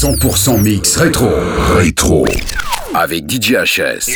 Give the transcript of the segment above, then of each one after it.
100% mix rétro. Rétro. Avec DJ HS.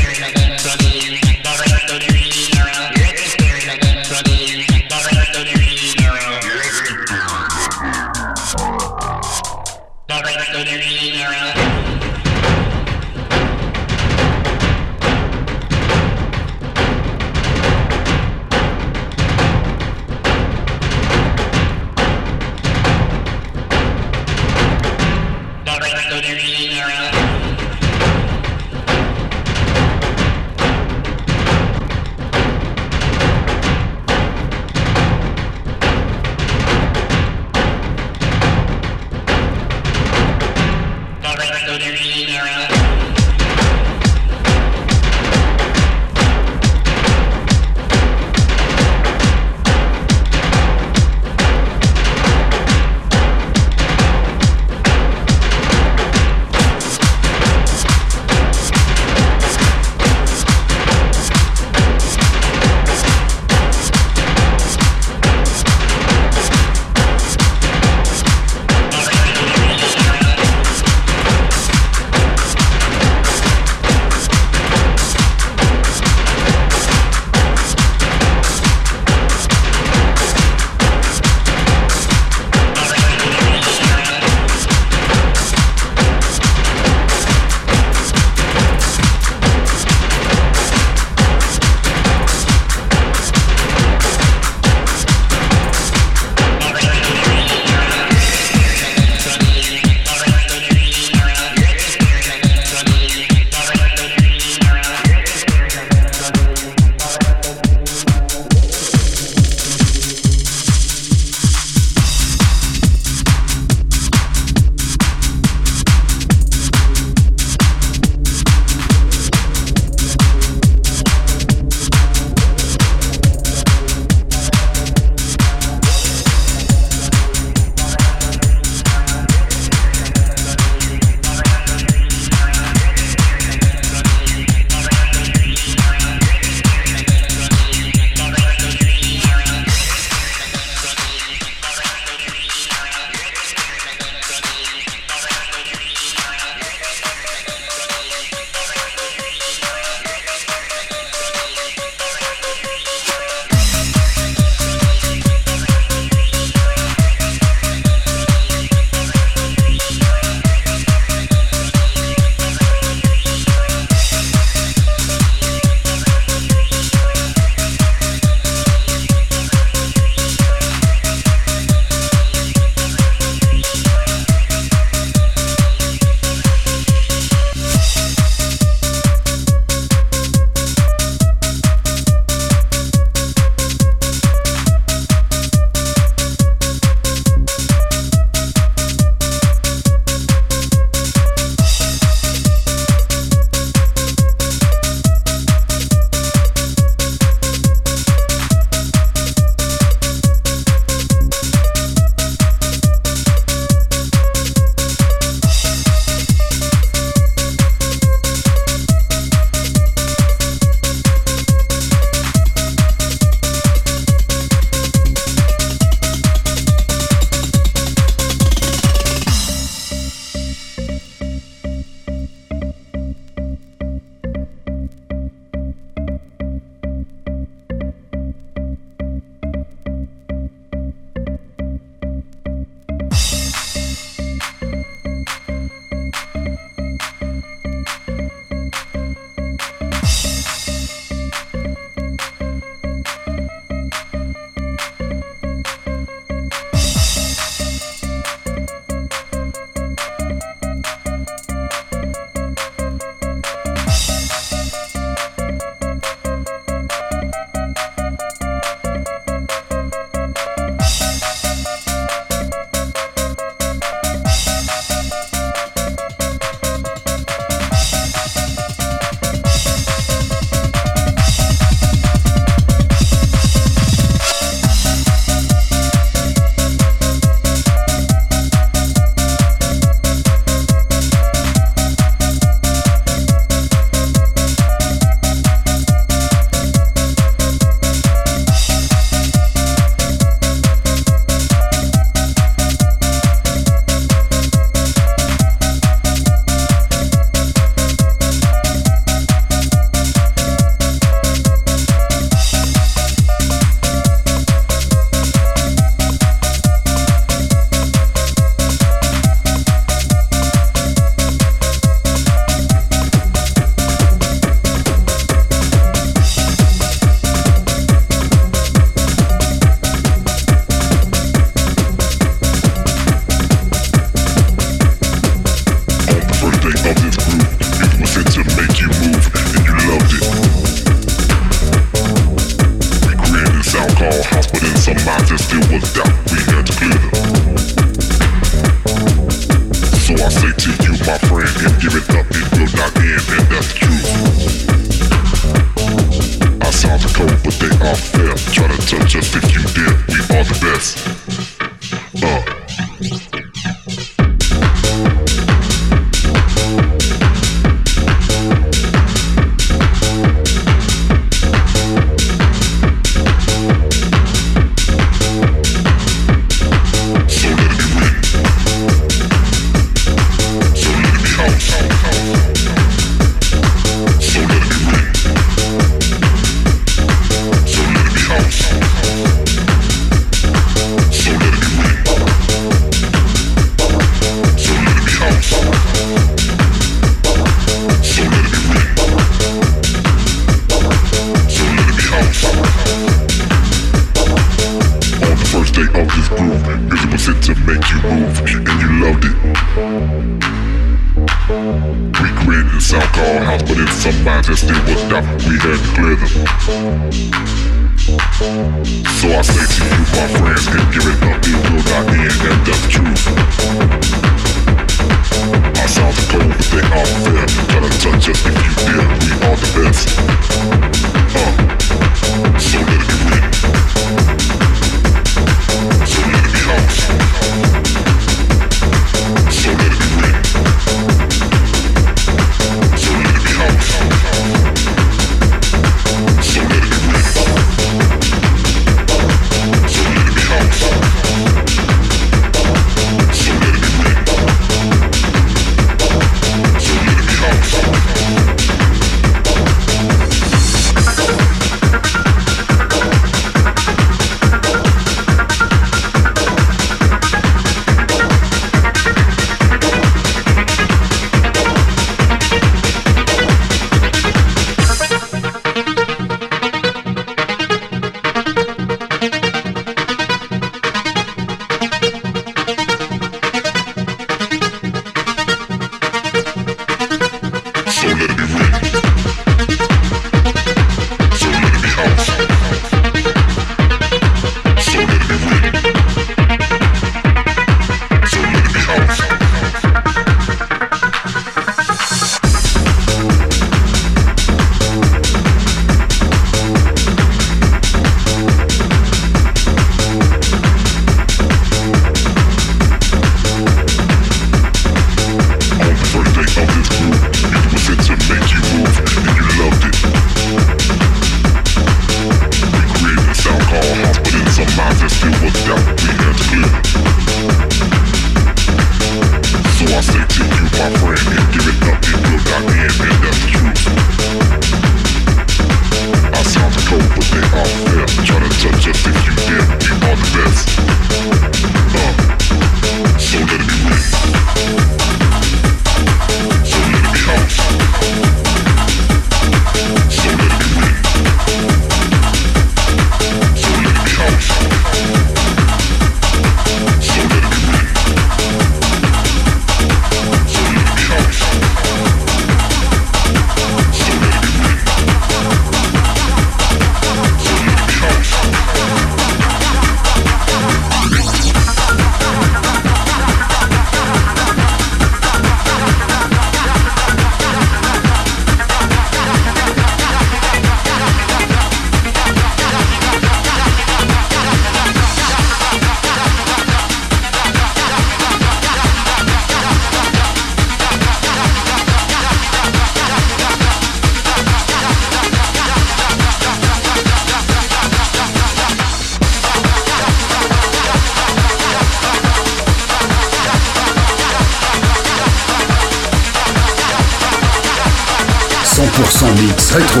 Rétro.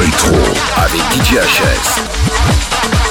Rétro. Avec DJ HS.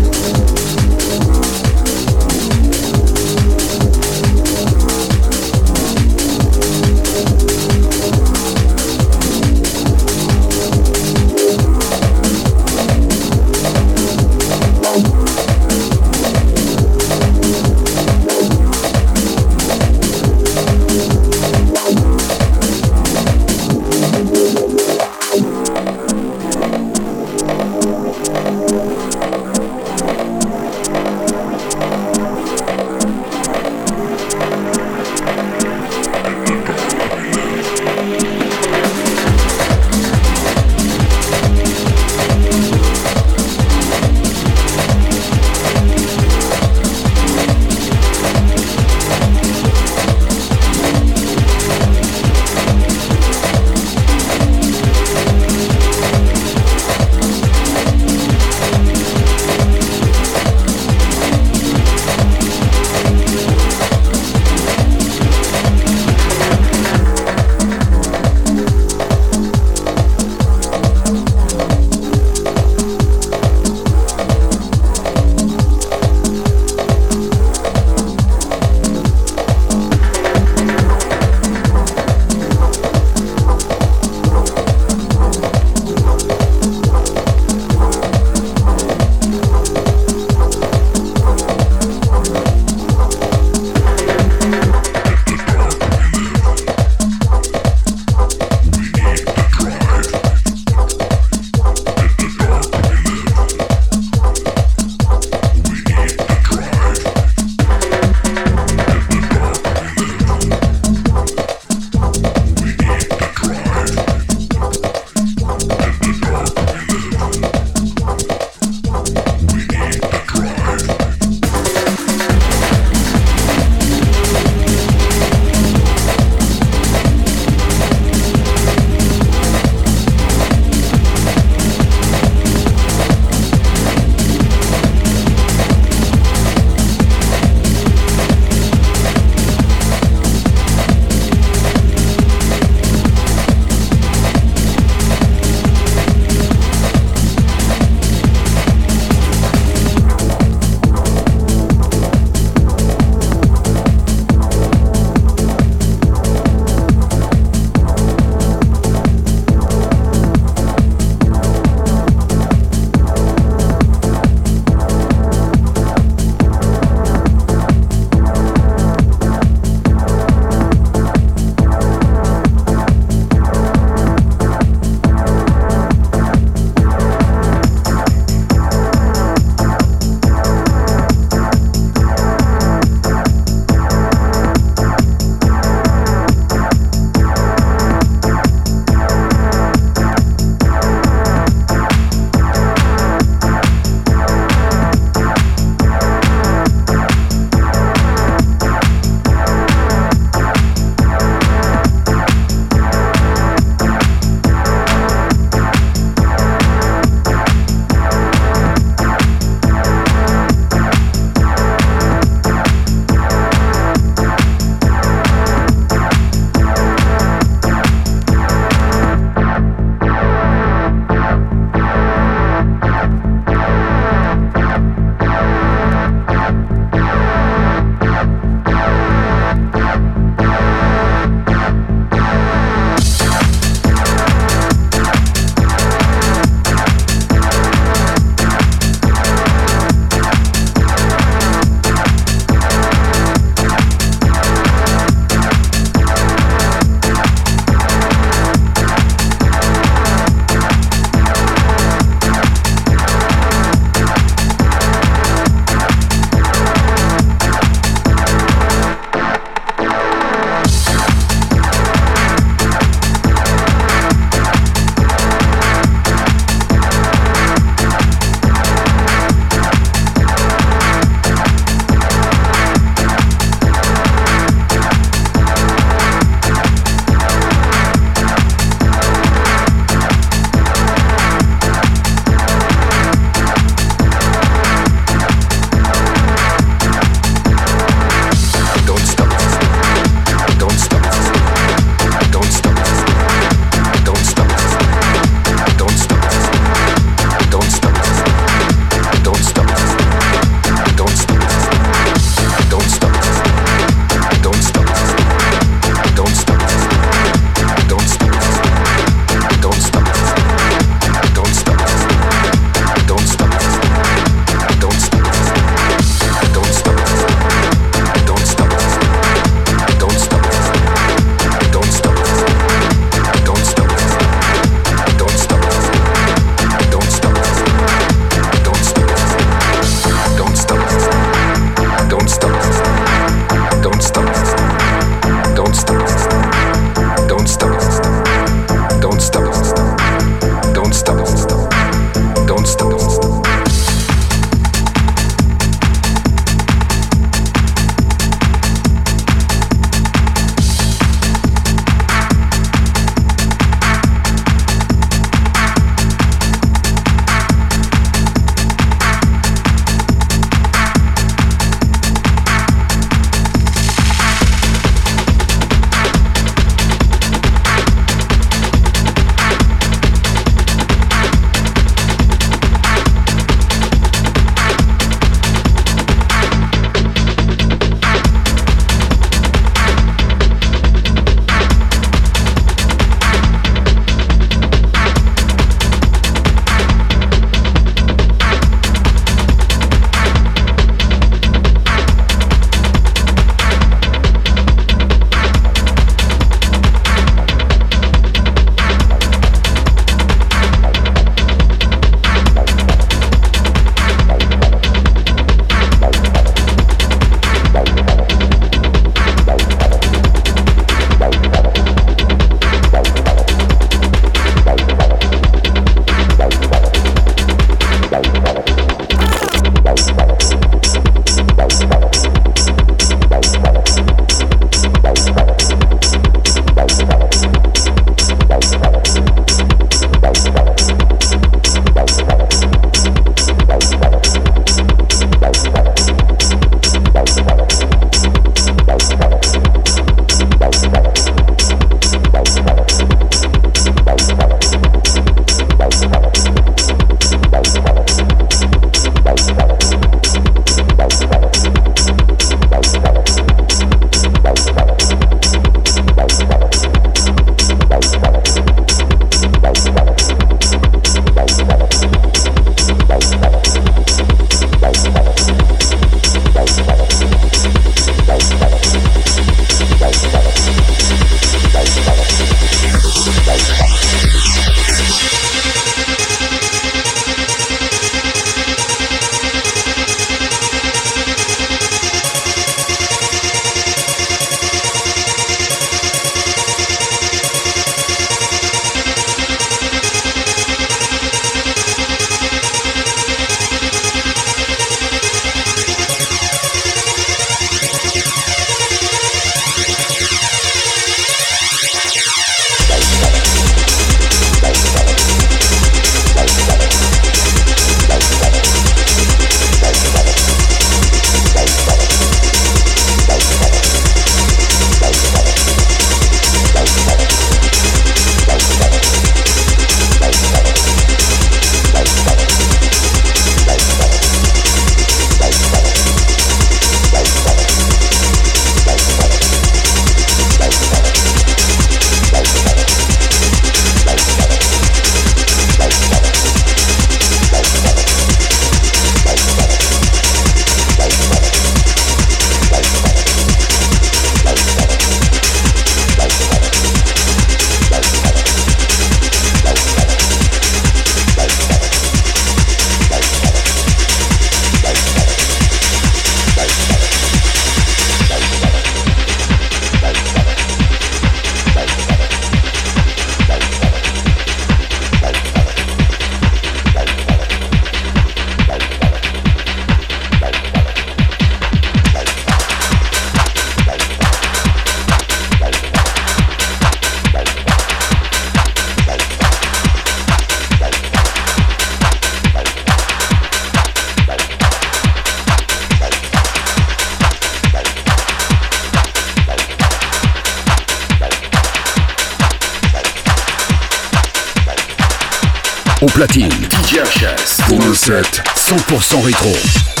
Platine, DJHS. Pour un set 100% rétro.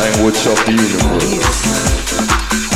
language of the universe.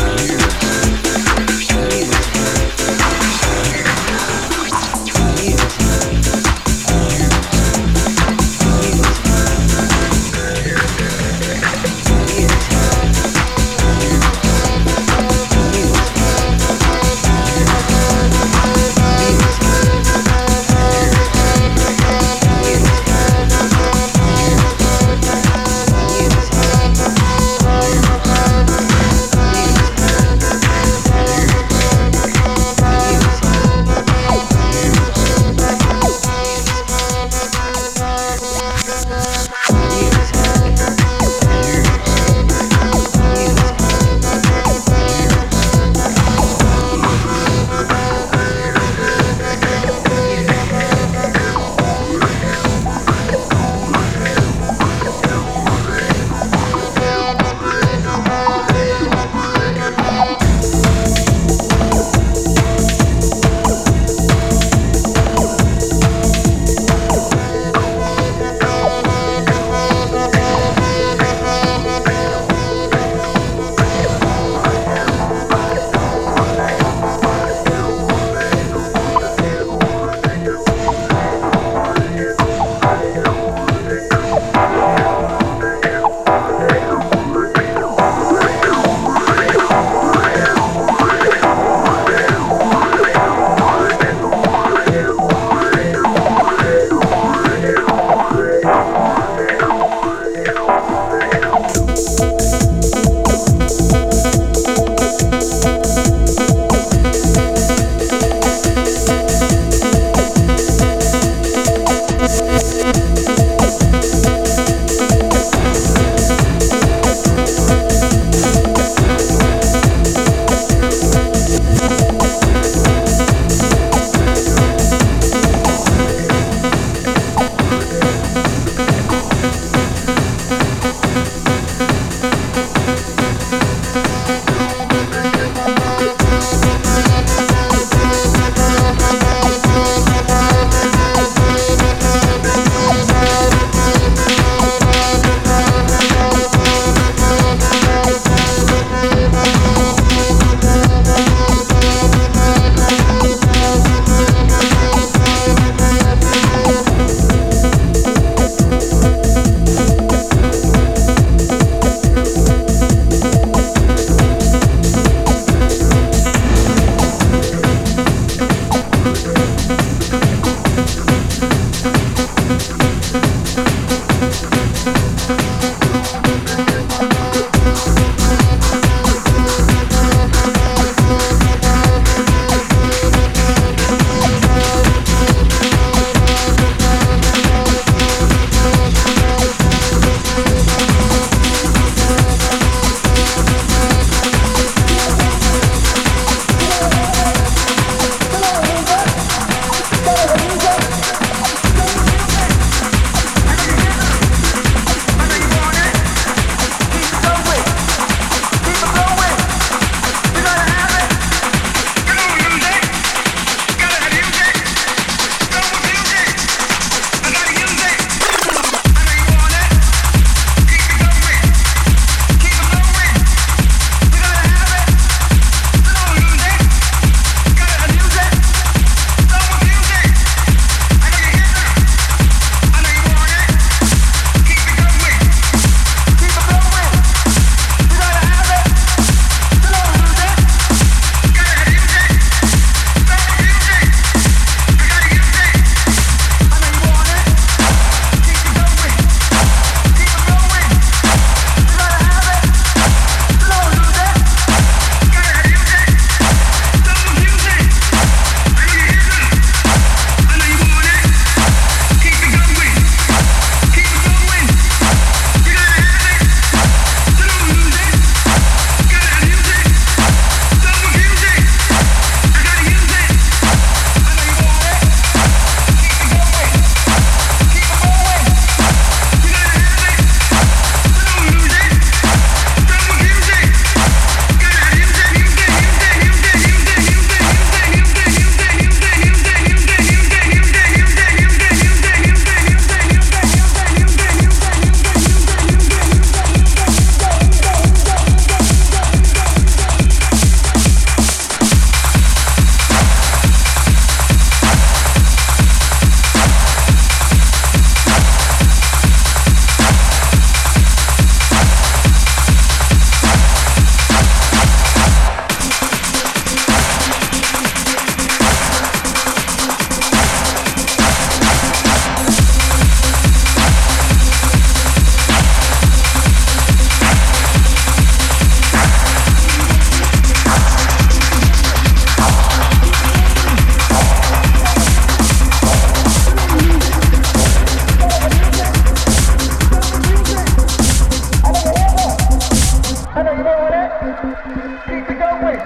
Keep it going.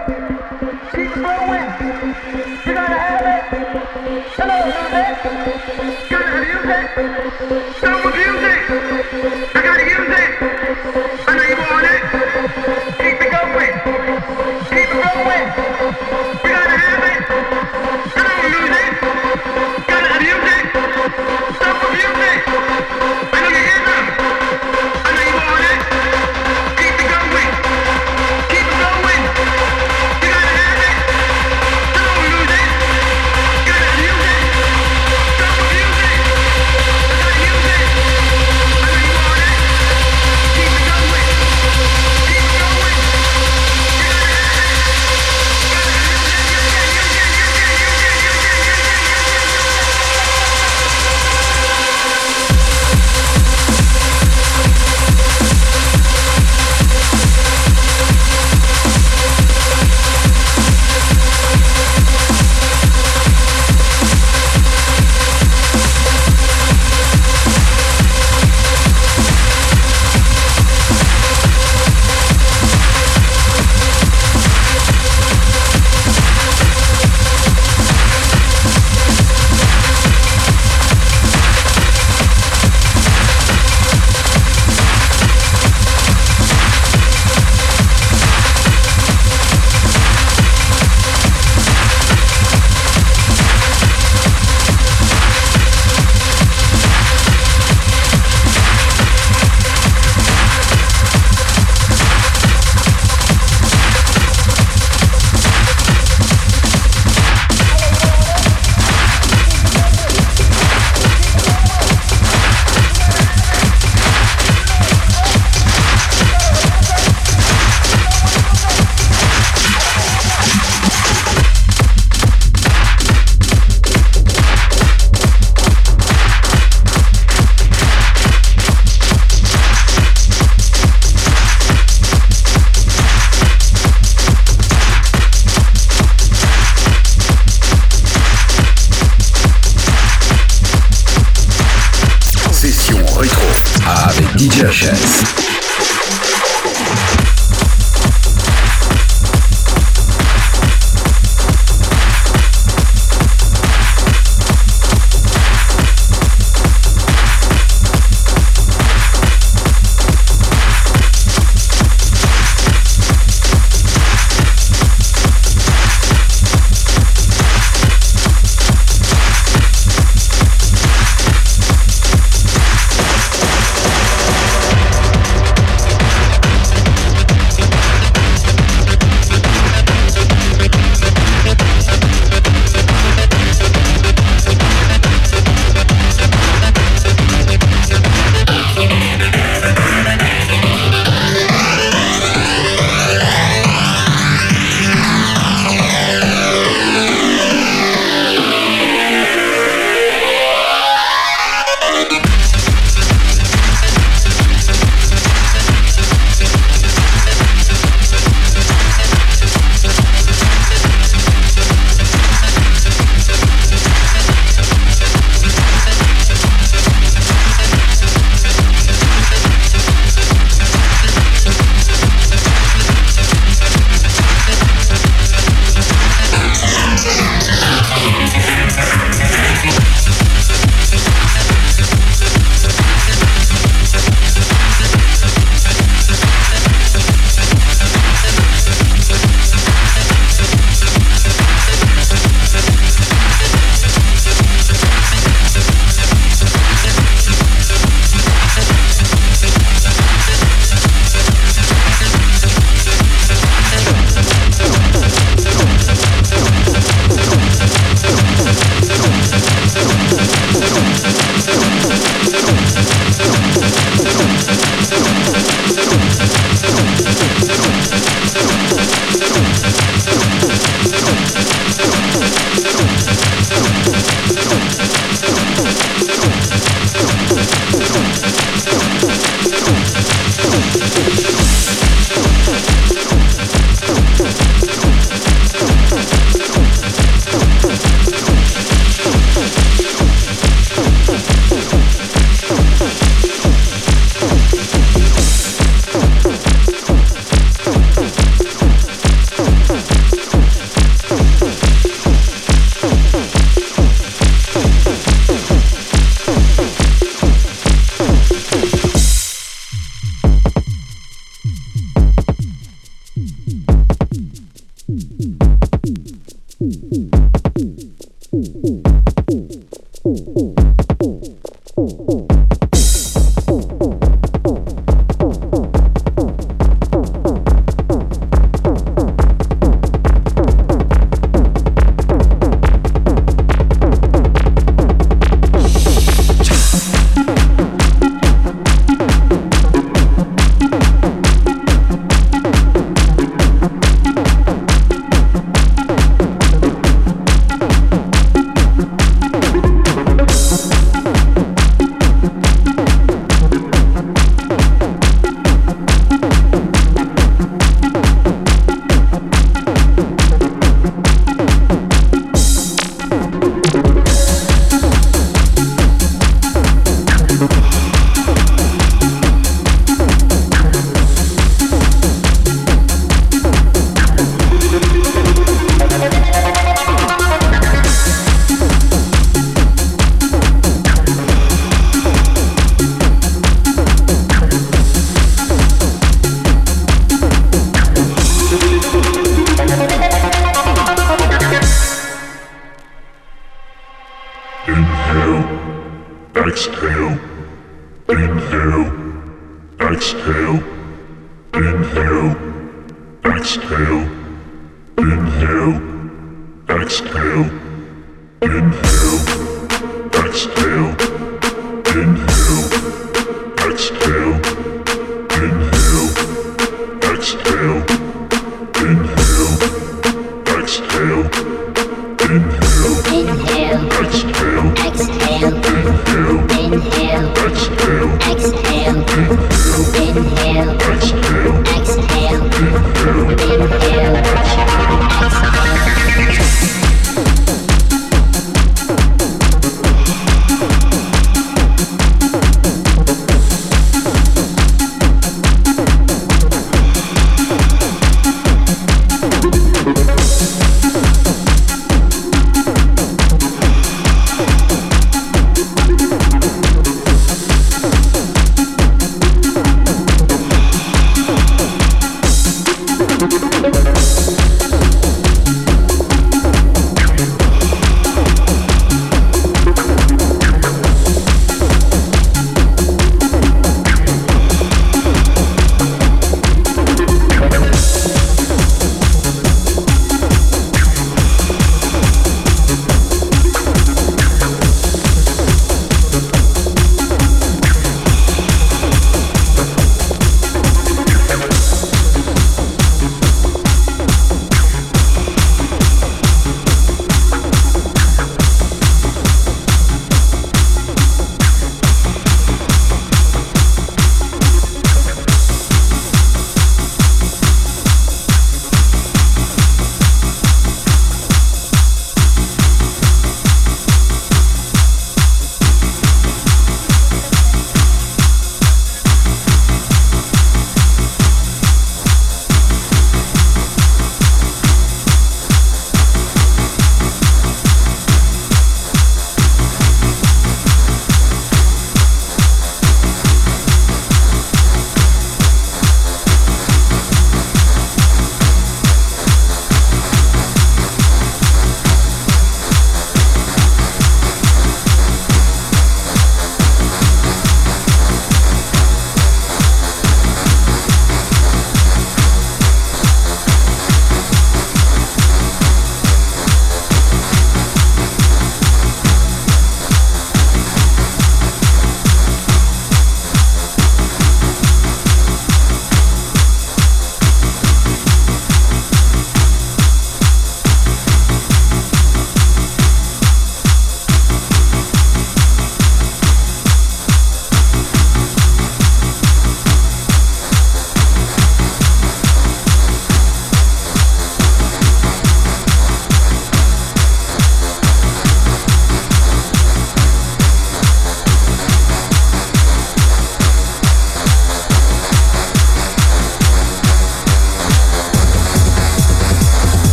Keep it going. You gotta have it. Hello, music. Gotta abuse it. Don't it. I gotta use it. I know you want it.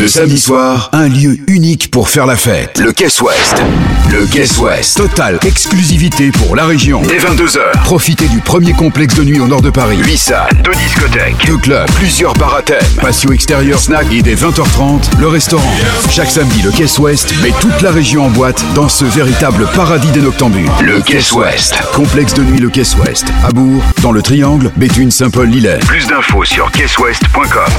Le samedi soir, un lieu unique pour faire la fête. Le Caisse Ouest. Le Caisse Ouest. Total exclusivité pour la région. Dès 22h. Profitez du premier complexe de nuit au nord de Paris. 8 salles, 2 discothèques, 2 clubs, plusieurs bars à thème, patio extérieur, snack et dès 20h30, le restaurant. Chaque samedi, le Caisse Ouest met toute la région en boîte dans ce véritable paradis des noctambules. Le Caisse Ouest. Complexe de nuit Le Caisse Ouest. À Bourg, dans le Triangle, Béthune, Saint-Paul, Lillet. Plus d'infos sur caisseouest.com.